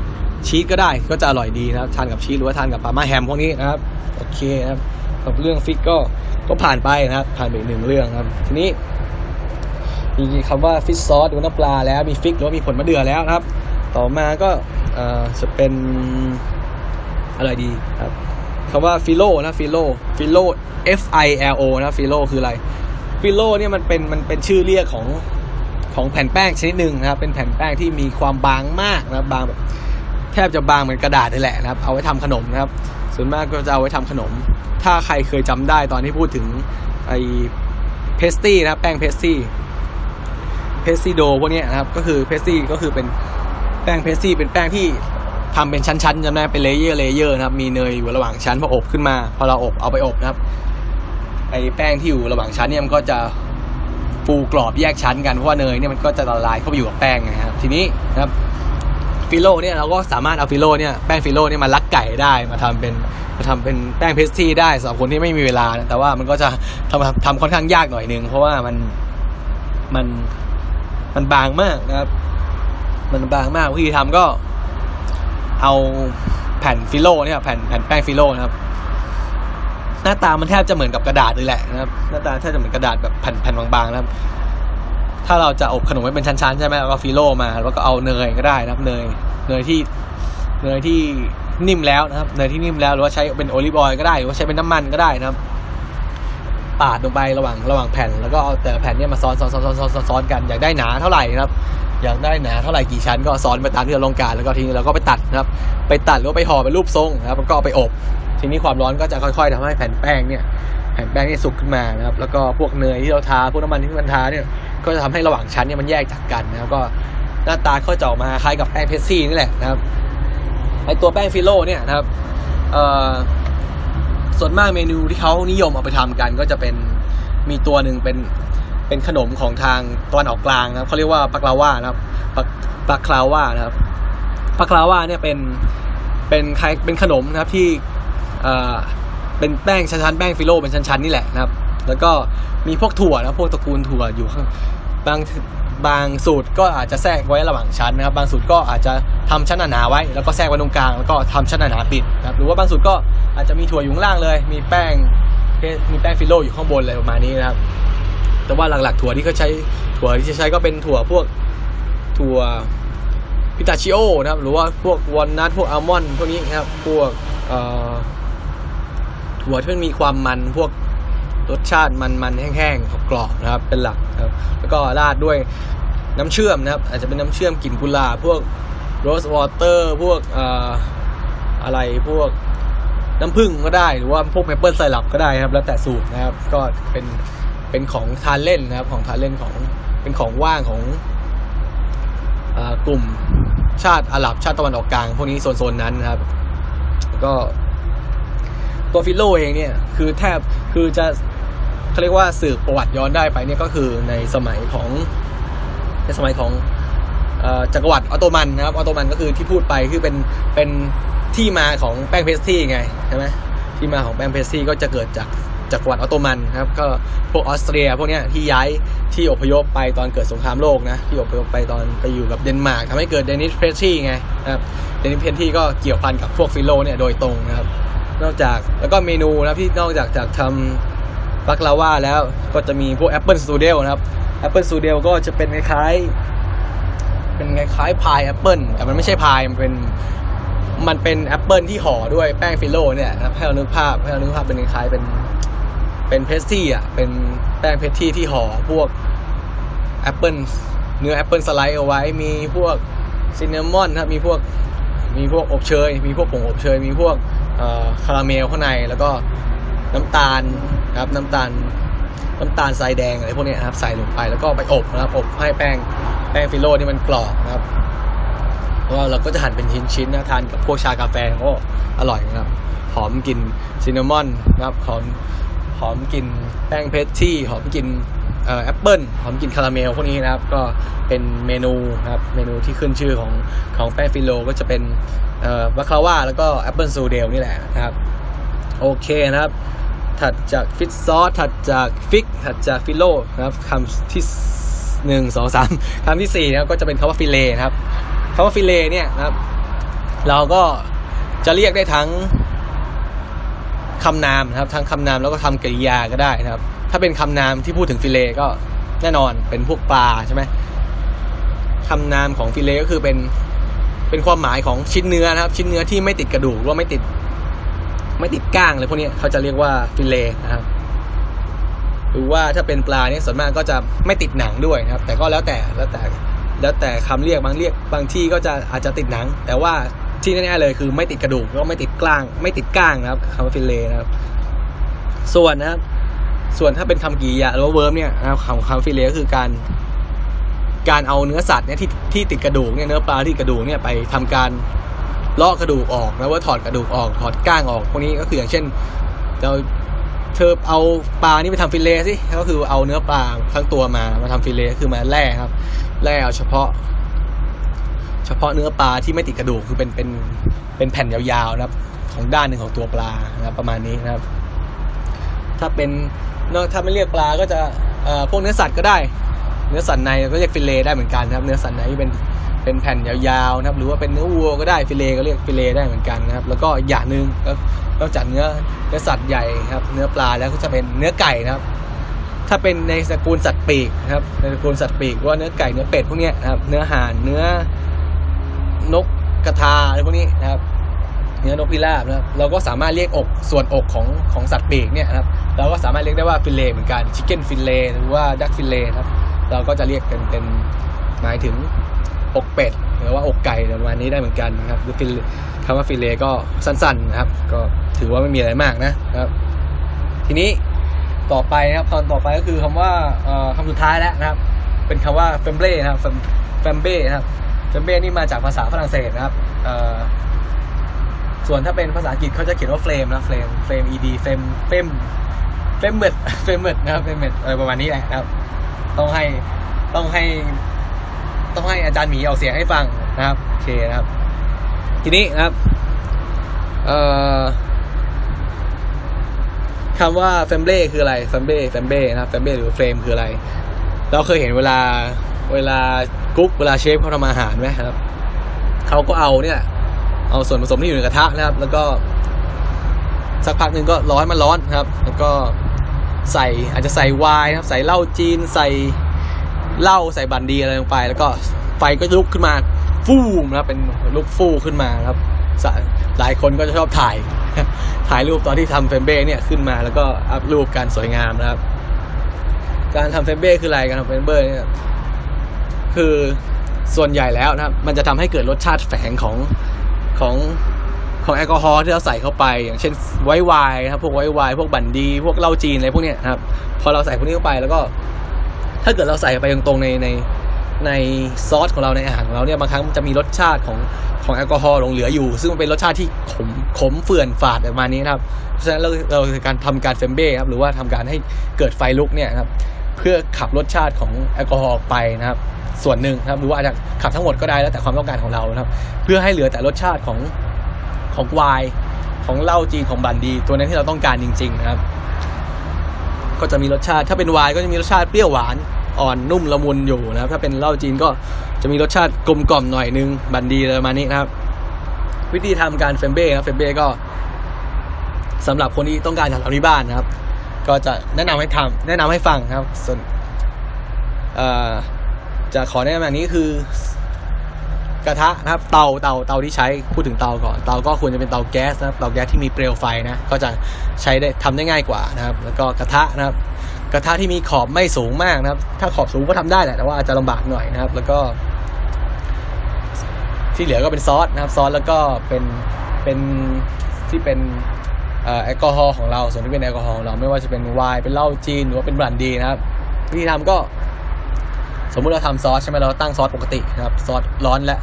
ชีสก็ได้ก็จะอร่อยดีนะครับ ทานกับชีสหรือว่าทานกับ parma ham พวกนี้นะครับโอเคนะครับกับเรื่อง fig ก็ก็ผ่านไปนะครับ ผ่านไปหนึ่งเรื่องครับ ทีนี้มีคำว่า fish sauce หรือน้ำปลาแล้วมี fig หรือว่ามีผลมะเดื่อแล้วนะครับ ต่อมาก็จะเป็นอร่อยดีครับคำว่าฟิโลนะฟิโลฟิโล F I L O นะฟิโลคืออะไรฟิโลเนี่ยมันเป็นมันเป็นชื่อเรียกของของแผ่นแป้งชนิดหนึ่งนะครับ เป็นแผ่นแป้งที่มีความบางมากนะครับบางแบบแทบจะบางเหมือนกระดาษนี่แหละนะครับ เอาไว้ทำขนมนะครับ ส่วนมากก็จะเอาไว้ทำขนม ถ้าใครเคยจำได้ตอนที่พูดถึงไอ pastry นะแป้ง pastry pastry dough พวกนี้นะครับ ก็คือ pastry ก็คือเป็น แป้ง pastry เป็นแป้งที่ทำเป็นชั้นๆจำได้เป็น layer layer นะครับ มีเนยอยู่ระหว่างชั้นพออบขึ้นมา พอเราอบเอาไปอบนะครับ ไอแป้งที่อยู่ระหว่างชั้นเนี่ยมันก็จะฟูกรอบแยกชั้นกันเพราะว่าเนยเนี่ยมันก็จะละลายเข้าไปอยู่กับแป้งนะครับ ทีนี้นะครับ filo เนี่ยเราก็สามารถเอา filo เนี่ยแป้ง filo เนี่ยมาลักไก่ได้มาทำเป็นมาทำเป็นแป้ง pastry ได้สำหรับคนที่ไม่มีเวลานะแต่ว่ามันก็จะทำทำค่อนข้างยากหน่อยนึงเพราะว่ามันมันมันบางมากนะครับ มันบางมากวิธีทำก็ เอาแผ่น filo เนี่ยแผ่นแผ่นแป้ง filo นะครับ หน้าตามันแทบจะเหมือนกับกระดาษเลยแหละนะครับหน้าตาแทบจะเหมือนกระดาษแบบแผ่นแผ่นบางๆนะครับ ถ้าเราจะอบขนมไว้เป็นชั้นๆใช่ไหมเราก็ filo มา แล้วก็เอาเนยก็ได้นะครับเนยเนยที่เนยที่นิ่มแล้วนะครับเนยที่นิ่มแล้วหรือว่าใช้เป็น olive oil ก็ได้หรือว่าใช้เป็นน้ำมันก็ได้นะครับปาดลงไประหว่างระหว่างแผ่นแล้วก็เอาแต่แผ่นเนี่ยมาซ้อนซ้อนซ้อนซ้อนซ้อนซ้อนกันอยากได้หนาเท่าไหร่นะครับ อยากได้หนาเท่าไหร่กี่ชั้นก็ซ้อนไปตามที่เราต้องการแล้วก็ทีนี้เราก็ไปตัดนะครับ ไปตัดหรือไปห่อเป็นรูปทรงนะครับแล้วก็ไปอบ ทีนี้ความร้อนก็จะค่อย ๆทำให้แผ่นแป้งเนี่ยแผ่นแป้งนี่สุกขึ้นมานะครับ แล้วก็พวกเนยที่เราทาพวกน้ำมันที่มันทาเนี่ยก็จะทำให้ระหว่างชั้นเนี่ยมันแยกจากกันนะครับก็หน้าตาก็จะออกมาคล้ายกับแป้งเพสซี่นี่แหละนะครับไอตัวแป้งฟิโลเนี่ยนะครับเอ่อส่วนมากเมนูที่เขานิยมเอาไปทำกันก็จะเป็นมีตัวหนึ่งเป็น เป็นขนมของทางตะวันออกกลางนะครับเขาเรียกว่าปักลาว่านะครับปักคลาว่านะครับปักลาว่าเนี่ยเป็นเป็นคล้ายเป็นขนมนะครับที่เอ่อเป็นแป้งชั้นๆแป้งฟิโลเป็นชั้นๆนี่แหละนะครับ แล้วก็มีพวกถั่วนะพวกตระกูลถั่วอยู่ข้างบางบางสูตรก็อาจจะแทรกไว้ระหว่างชั้นนะครับ บางสูตรก็อาจจะทำชั้นหนาๆไว้ แล้วก็แทรกไว้ตรงกลางแล้วก็ทำชั้นหนาๆปิดนะครับหรือว่าบางสูตรก็อาจจะมีถั่วอยู่ข้างล่างเลย มีแป้งมีแป้งฟิโลอยู่ข้างบนอะไรประมาณนี้นะครับ แต่ว่าหลักๆถั่วที่เขาใช้ถั่วที่จะใช้ก็เป็นถั่วพวกถั่วพิตาชิโอนะครับ หรือว่าพวกวอลนัทพวกอัลมอนด์พวกนี้นะครับ พวกถั่วที่มันมีความมันพวกรสชาติมันๆแห้งๆกรอบๆนะครับ เป็นหลักครับ แล้วก็ราดด้วยน้ำเชื่อมนะครับ อาจจะเป็นน้ำเชื่อมกลิ่นกุหลาบพวก rose water พวกเอ่ออะไรพวกน้ำผึ้งก็ได้ หรือว่าพวก maple syrup ก็ได้ครับ แล้วแต่สูตรนะครับ ก็เป็น เป็นของทานเล่นนะครับ ของทานเล่นของเป็นของว่างของอกลุ่มชาติอาหรับชาติตะวันออกกลาง พวกนี้โซนๆนั้นนะครับ ก็ตัว filo เองเนี่ยคือแทบคือจะเขาเรียกว่าสืบประวัติย้อนได้ไปเนี่ยก็คือในสมัยของในสมัยของจักรวรรดิออตโตมันนะครับออตโตมันก็คือที่พูดไปคือเป็นเป็นที่มาของแป้ง pastry ไงใช่ไหมที่มาของแป้ง pastry ก็จะเกิดจาก จักรวรรดิออตโตมันนะครับก็พวกออสเตรียพวกนี้ที่ย้ายที่อพยพไปตอนเกิดสงครามโลกนะที่อพยพไปตอนไปอยู่กับเดนมาร์กทำให้เกิด Danish pastry ไงนะครับ Danish pastry ก็เกี่ยวพันกับพวก filo เนี่ยโดยตรงนะครับ นอกจากแล้วก็เมนูนะที่นอกจากจากทำ baklava แล้วก็จะมีพวก apple strudel นะครับ apple strudel ก็จะเป็นคล้ายๆเป็นคล้ายๆพายแอปเปิลแต่มันไม่ใช่พายมันเป็นมันเป็นแอปเปิลที่ห่อด้วยแป้ง filo เนี่ยนะครับให้เรานึกภาพให้เรานึกภาพเป็นคล้ายๆเป็น เป็น pastry อะ เป็นแป้ง pastry ที่ห่อพวกแอปเปิลเนื้อแอปเปิล slice เอาไว้ มีพวกซินนามอนครับ มีพวก มีพวกอบเชย มีพวกผงอบเชย มีพวกคาราเมลข้างใน แล้วก็น้ำตาลนะครับ น้ำตาล น้ำตาลทรายแดงอะไรพวกนี้นะครับ ใส่ลงไป แล้วก็ไปอบนะครับ อบให้แป้ง แป้งฟิโลนี่มันกรอบนะครับแล้วเราก็จะหั่นเป็นชิ้นๆนะทานกับพวกชากาแฟก็อร่อยนะครับ หอมกลิ่นซินนามอนนะครับ หอม หอมกลิ่นแป้งเพชรที่หอมกลิ่นแอปเปิลหอมกลิ่นคาราเมลพวกนี้นะครับ ก็เป็นเมนูนะครับเมนูที่ขึ้นชื่อของของแป้ง filo ก็จะเป็น baklava แล้วก็ apple strudel นี่แหละนะครับ โอเคนะครับ ถัดจาก fish sauce ถัดจาก fig ถัดจาก filo นะครับคำที่หนึ่งสองสามคำที่สี่นะครับก็จะเป็นคำว่า fillet นะครับคำว่า fillet เนี่ยนะครับ เราก็จะเรียกได้ทั้ง คำนามนะครับทั้งคำนามแล้วก็ทำกริยาก็ได้นะครับ ถ้าเป็นคำนามที่พูดถึงฟิเลก็แน่นอนเป็นพวกปลาใช่ไหมคำนามของฟิเลก็คือเป็นเป็นความหมายของชิ้นเนื้อนะครับ ชิ้นเนื้อที่ไม่ติดกระดูกหรือว่าไม่ติด ไม่ติดก้างเลยพวกนี้เขาจะเรียกว่าฟิเลนะครับหรือว่าถ้าเป็นปลาเนี่ยส่วนมากก็จะไม่ติดหนังด้วยนะครับ แต่ก็แล้วแต่แล้วแต่ แล้วแต่คำเรียกบางเรียกบางที่ก็จะอาจจะติดหนัง แต่ว่า ที่แน่ๆเลยคือไม่ติดกระดูกแล้วก็ไม่ติดก้าง ไม่ติดก้างนะครับคำว่า fillet นะครับ ส่วนนะครับ ส่วนถ้าเป็นคำกริยาหรือว่า verb เนี่ยนะครับของคำ fillet ก็คือการการเอาเนื้อสัตว์เนี่ยที่ที่ติดกระดูกเนี่ยเนื้อปลาที่กระดูกเนี่ยไปทำการลอกกระดูกออกแล้วว่าถอดกระดูกออกถอดก้างออกพวกนี้ก็คืออย่างเช่นเราเธอเอาปลานี่ไปทำ fillet สิก็คือเอาเนื้อปลาทั้งตัวมามาทำ fillet คือมาแล่ครับแล่เอาเฉพาะ เฉพาะเนื้อปลาที่ไม่ติดกระดูกคือเป็นเป็นเป็นแผ่นยาวๆนะครับ ของด้านหนึ่งของตัวปลานะครับ ประมาณนี้นะครับ ถ้าเป็นถ้าไม่เรียกปลาก็จะพวกเนื้อสัตว์ก็ได้ เนื้อสันในก็เรียกฟิเลได้เหมือนกันนะครับ เนื้อสันในเป็นเป็นแผ่นยาวๆนะครับ หรือว่าเป็นเนื้อวัวก็ได้ฟิเลก็เรียกฟิเลได้เหมือนกันนะครับ แล้วก็อย่างหนึ่งก็นอกจากเนื้อเนื้อสัตว์ใหญ่ครับ เนื้อปลาแล้วก็จะเป็นเนื้อไก่นะครับ ถ้าเป็นในสกุลสัตว์ปีกนะครับในสกุลสัตว์ปีกว่าเนื้อไก่เนื้อเป็ดพวกนี้นะครับ เนื้อห่านเนื้อ นกกระทาอะไรพวกนี้นะครับเนื้อนกพิราบนะครับเราก็สามารถเรียกอกส่วนอกของของสัตว์ปีกเนี่ยนะครับเราก็สามารถเรียกได้ว่า fillet เหมือนกัน chicken fillet หรือว่า duck fillet ครับเราก็จะเรียกเป็นเป็นหมายถึงอกเป็ดหรือว่าอกไก่ประมาณนี้ได้เหมือนกันนะครับ fil คำว่า fillet ก็สั้นๆนะครับ ก็ถือว่าไม่มีอะไรมากนะครับ ทีนี้ต่อไปนะครับตอนต่อไปก็คือคำว่าคำสุดท้ายแล้วนะครับ เป็นคำว่า flambé นะครับ flambé นะครับ flambé นี่มาจากภาษาฝรั่งเศสนะครับส่วนถ้าเป็นภาษาอังกฤษเขาจะเขียนว่าเฟรมนะเฟรมเฟรม ed เฟรมเฟรมเฟรมเมดเฟรมเมดนะครับเฟรมเมดอะไรประมาณนี้แหละครับ ต้องให้ต้องให้ ต้องให้อาจารย์หมีเอาเสียงให้ฟังนะครับโอเคนะครับ ทีนี้นะครับเอ่อคำว่า flambé คืออะไร flambé flambé นะครับ flambé หรือ flame คืออะไร เราเคยเห็นเวลาเวลา กุ๊กเวลาเชฟเขาทำอาหารไหมครับเขาก็เอาเนี่ย เอาส่วนผสมที่อยู่ในกระทะนะครับ แล้วก็สักพักหนึ่งก็ร้อนมันร้อนครับ แล้วก็ใส่อาจจะใส่ไวน์นะครับ ใส่เหล้าจีน ใส่เหล้าใส่บรั่นดีอะไรลงไป แล้วก็ไฟก็ลุกขึ้นมาฟูมนะเป็นลุกฟูขึ้นมาครับ หลายคนก็จะชอบถ่าย ถ่ายรูปตอนที่ทำ flambé เนี่ยขึ้นมาแล้วก็อัพรูปการสวยงามนะครับ การทำ flambé คืออะไรการทำ flambé เนี่ย คือส่วนใหญ่แล้วนะครับ มันจะทำให้เกิดรสชาติแฝงของของของแอลกอฮอล์ที่เราใส่เข้าไป อย่างเช่นไวน์ไวน์นะครับพวกไวน์ไวน์พวกบรั่นดี พวกเหล้าจีนอะไรพวกเนี้ยครับ พอเราใส่พวกนี้เข้าไปแล้วก็ ถ้าเกิดเราใส่ไปตรงๆในในในซอสของเราในอาหารของเราเนี่ยบางครั้งจะมีรสชาติของของแอลกอฮอล์หลงเหลืออยู่ ซึ่งมันเป็นรสชาติที่ขมขมเฟื่อนฝาดประมาณนี้นะครับ เพราะฉะนั้นเราเราการทำการเฟมเบ้ครับหรือว่าทำการให้เกิดไฟลุกเนี่ยครับ เพื่อขับรสชาติของแอลกอฮอล์ไปนะครับ ส่วนหนึ่งครับหรือว่าอาจจะขับทั้งหมดก็ได้แล้วแต่ความต้องการของเรานะครับ เพื่อให้เหลือแต่รสชาติของของไวน์ของเหล้าจีนของบันดี ตัวนั้นที่เราต้องการจริง ๆ นะครับ ก็จะมีรสชาติถ้าเป็นไวน์ก็จะมีรสชาติเปรี้ยวหวานอ่อนนุ่มละมุนอยู่นะครับ ถ้าเป็นเหล้าจีนก็จะมีรสชาติกลมกล่อมหน่อยนึงบันดีประมาณนี้นะครับ วิธีทำการเฟมเบ้ครับเฟมเบ้ก็สำหรับคนที่ต้องการทำที่บ้านนะครับ ก็จะแนะนำให้ทำแนะนำให้ฟังครับ ส่วนจะขอแนะนำอย่างนี้คือกระทะนะครับ เตาเตาเตาที่ใช้พูดถึงเตาก่อน เตาก็ควรจะเป็นเตาแก๊สนะครับ เตาแก๊สที่มีเปลวไฟนะ ก็จะใช้ได้ทำได้ง่ายกว่านะครับ แล้วก็กระทะนะครับ กระทะที่มีขอบไม่สูงมากนะครับ ถ้าขอบสูงก็ทำได้แหละ แต่ว่าอาจจะลำบากหน่อยนะครับ แล้วก็ ที่เหลือก็เป็นซอสนะครับ ซอสแล้วก็เป็นเป็นที่เป็น แอลกอฮอล์ของเราส่วนที่เป็นแอลกอฮอล์ของเราไม่ว่าจะเป็นไวน์เป็นเหล้าจีนหรือว่าเป็นบรันดีนะครับวิธีทำก็ สมมุติเราทำซอสใช่ไหมเราตั้งซอสปกตินะครับซอสร้อนและ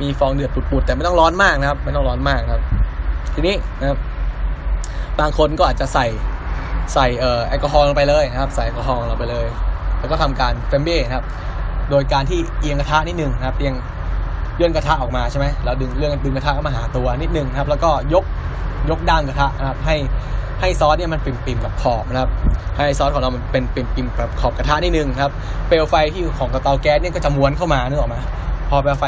มีฟองเดือดปุดๆแต่ไม่ต้องร้อนมากนะครับ ไม่ต้องร้อนมากครับ ทีนี้นะครับ บางคนก็อาจจะใส่ใส่เอ่อแอลกอฮอล์ลงไปเลยนะครับ ใส่แอลกอฮอล์ลงไปเลย แล้วก็ทำการเฟมเบ้นะครับ โดยการที่เอียงกระทะนิดนึงนะครับ เอียง เลื่อนกระทะออกมาใช่ไหมแล้วดึงเลื่อนดึงกระทะมาหาตัวนิดนึงครับ แล้วก็ยกยกด้านกระทะนะครับให้ให้ซอสเนี่ยมันปิ่มๆกับขอบนะครับ ให้ซอสของเรามันเป็นปิ่มๆกับขอบกระทะนิดนึงครับ เปลวไฟที่อยู่ของเตาแก๊สเนี่ยก็จะม้วนเข้ามานึกออกไหมพอเปลวไฟ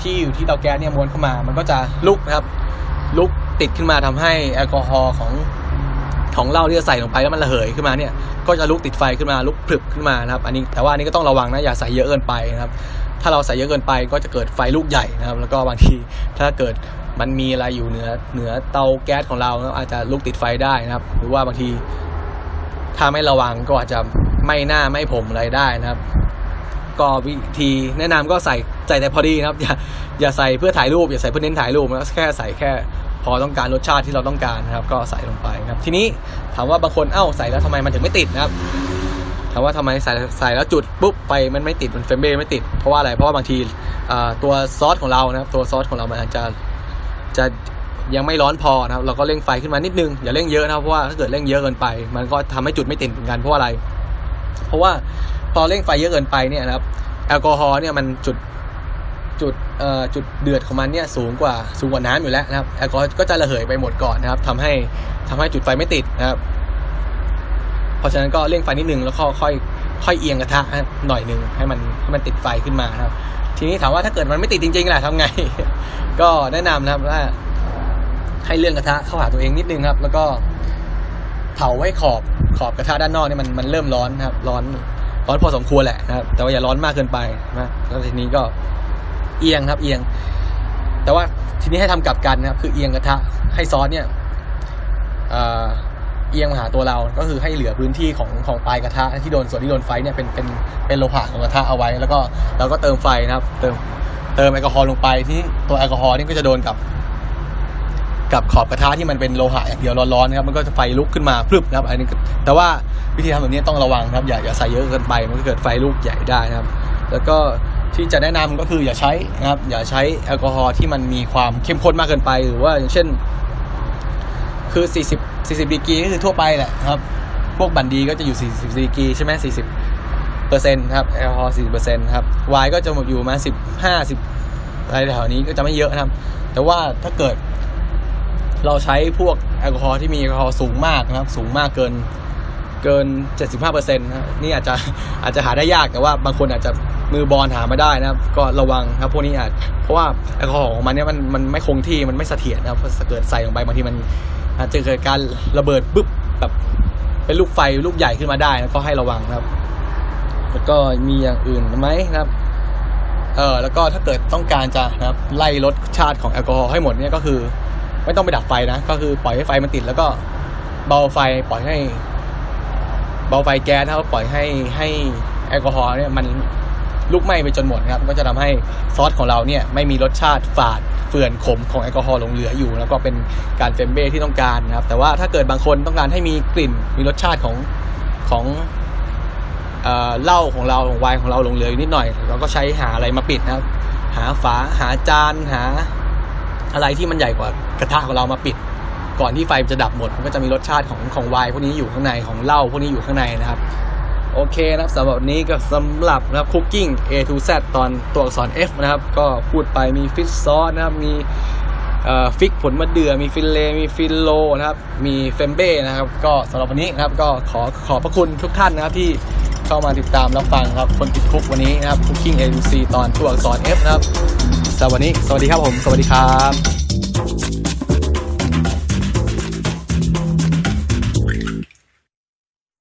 ที่อยู่ที่เตาแก๊สเนี่ยม้วนเข้ามา มันก็จะลุกนะครับ ลุกติดขึ้นมาทำให้แอลกอฮอล์ของของเหล้าที่จะใส่ลงไปแล้วมันระเหยขึ้นมาเนี่ย ก็จะลุกติดไฟขึ้นมาลุกผลึกขึ้นมานะครับ อันนี้แต่ว่าอันนี้ก็ต้องระวังนะอย่าใส่เยอะเกินไปนะครับ ถ้าเราใส่เยอะเกินไปก็จะเกิดไฟลูกใหญ่นะครับ แล้วก็บางทีถ้าเกิดมันมีอะไรอยู่เหนือเหนือเตาแก๊สของเราอาจจะลุกติดไฟได้นะครับ หรือว่าบางทีถ้าไม่ระวังก็อาจจะไหม้หน้าไหม้ผมอะไรได้นะครับ ก็วิธีแนะนำก็ใส่ใส่แต่พอดีนะครับ อย่าอย่าใส่เพื่อถ่ายรูปอย่าใส่เพื่อเน้นถ่ายรูปนะแค่ใส่แค่พอต้องการรสชาติที่เราต้องการนะครับ ก็ใส่ลงไปนะครับ ทีนี้ถามว่าบางคนเอ้าใส่แล้วทำไมมันถึงไม่ติดนะครับ ถามว่าทำไมใส่ใส่แล้วจุดปุ๊บไฟมันไม่ติดมันเฟรมเบ้ไม่ติด เพราะว่าอะไรเพราะว่าบางทีตัวซอสของเรานะครับตัวซอสของเรามันอาจจะจะยังไม่ร้อนพอนะครับเราก็เร่งไฟขึ้นมานิดนึงอย่าเร่งเยอะนะครับเพราะว่าถ้าเกิดเร่งเยอะเกินไป มันก็ทำให้จุดไม่ติดเหมือนกันเพราะอะไร เพราะว่าพอเร่งไฟเยอะเกินไปเนี่ยนะครับแอลกอฮอล์เนี่ยมันจุดจุดเอ่อจุดเดือดของมันเนี่ยสูงกว่าสูงกว่าน้ำอยู่แล้วนะครับแอลกอฮอล์ก็จะระเหยไปหมดก่อนนะครับทำให้ทำให้จุดไฟไม่ติดนะครับ เพราะฉะนั้นก็เร่งไฟนิดนึงแล้วก็ค่อยค่อยเอียงกระทะหน่อยหนึ่งให้มันให้มันติดไฟขึ้นมาครับ ทีนี้ถามว่าถ้าเกิดมันไม่ติดจริงๆล่ะทำไง ก็แนะนำนะครับว่าให้เลื่อนกระทะเข้าหาตัวเองนิดนึงครับ แล้วก็เผาไว้ขอบขอบกระทะด้านนอกนี่มันมันเริ่มร้อนนะครับ ร้อนร้อนพอสมควรแหละนะครับ แต่ว่าอย่าร้อนมากเกินไปนะแล้วทีนี้ก็เอียงครับ เอียง แต่ว่าทีนี้ให้ทำกลับกันนะครับ คือเอียงกระทะให้ซอสเนี่ย เอียงมาหาตัวเรา ก็คือให้เหลือพื้นที่ของของปลายกระทะที่โดนส่วนที่โดนไฟเนี่ยเป็นเป็นเป็นโลหะของกระทะเอาไว้ แล้วก็เราก็เติมไฟนะครับ เติมเติมแอลกอฮอล์ลงไปที่ตัวแอลกอฮอล์นี่ก็จะโดนกับ กับขอบกระทะที่มันเป็นโลหะอย่างเดียวร้อนๆนะครับมันก็จะไฟลุกขึ้นมาพรึบนะครับอันนี้แต่ว่าวิธีทำแบบนี้ต้องระวังครับ อย่าอย่าใส่เยอะเกินไป มันก็เกิดไฟลุกใหญ่ได้นะครับ แล้วก็ที่จะแนะนำก็คืออย่าใช้นะครับ อย่าใช้แอลกอฮอล์ที่มันมีความเข้มข้นมากเกินไป หรือว่าอย่างเช่น คือ 40 40ดีกรีก็คือทั่วไปแหละครับ พวกบันดีก็จะอยู่ 40ดีกรีใช่ไหม40เปอร์เซ็นต์ครับแอลกอฮอล์40เปอร์เซ็นต์ครับไวน์ก็จะอยู่มา15 10อะไรแถวนี้ก็จะไม่เยอะนะครับ แต่ว่าถ้าเกิด เราใช้พวกแอลกอฮอล์ที่มีแอลกอฮอล์สูงมากนะครับ สูงมากเกิน เกิน 75เปอร์เซ็นต์นะนี่อาจจะอาจจะหาได้ยากแต่ว่าบางคนอาจจะมือบอลหามาได้นะครับ ก็ระวังครับพวกนี้อาจเพราะว่าแอลกอฮอล์ของมันเนี่ยมันมันไม่คงที่มันไม่เสถียรนะครับเกิดใส่ลงไปบางทีมันอาจจะเกิดการระเบิดปุ๊บแบบเป็นลูกไฟลูกใหญ่ขึ้นมาได้นะก็ให้ระวังนะครับ แล้วก็มีอย่างอื่นไหมนะครับเออแล้วก็ถ้าเกิดต้องการจะนะครับไล่ลดชาติของแอลกอฮอล์ให้หมดเนี่ยก็คือ ไม่ต้องไปดับไฟนะ ก็คือปล่อยให้ไฟมันติดแล้วก็เบาไฟปล่อยให้ เบาไฟแก๊สนะครับปล่อยให้ให้แอลกอฮอล์เนี่ยมันลุกไหม้ไปจนหมดครับ ก็จะทำให้ซอสของเราเนี่ยไม่มีรสชาติฝาดเฟื่อนขมของแอลกอฮอล์หลงเหลืออยู่ แล้วก็เป็นการเฟมเบ้ที่ต้องการนะครับ แต่ว่าถ้าเกิดบางคนต้องการให้มีกลิ่นมีรสชาติของของเหล้าของเราของไวน์ของเราหลงเหลืออยู่นิดหน่อย เราก็ใช้หาอะไรมาปิดนะครับ หาฝาหาจานหาอะไรที่มันใหญ่กว่ากระทะของเรามาปิด ก่อนที่ไฟจะดับหมดมันก็จะมีรสชาติของของไวน์พวกนี้อยู่ข้างในของเหล้าพวกนี้อยู่ข้างในนะครับโอเคนะครับสำหรับนี้ก็สำหรับนะครับคุกกิ้ง A to Z ตอนตัวอักษร F นะครับ ก็พูดไปมี fish sauce นะครับ มี fig ผลมะเดื่อมี fillet มี filo นะครับ มี flambé นะครับ ก็สำหรับวันนี้นะครับ ก็ขอขอบพระคุณทุกท่านนะครับที่เข้ามาติดตามรับฟังครับ คนติด Cook วันนี้นะครับ Cooking A to Z ตอนตัวอักษร F นะครับสำหรับวันนี้ สวัสดีครับผม สวัสดีครับ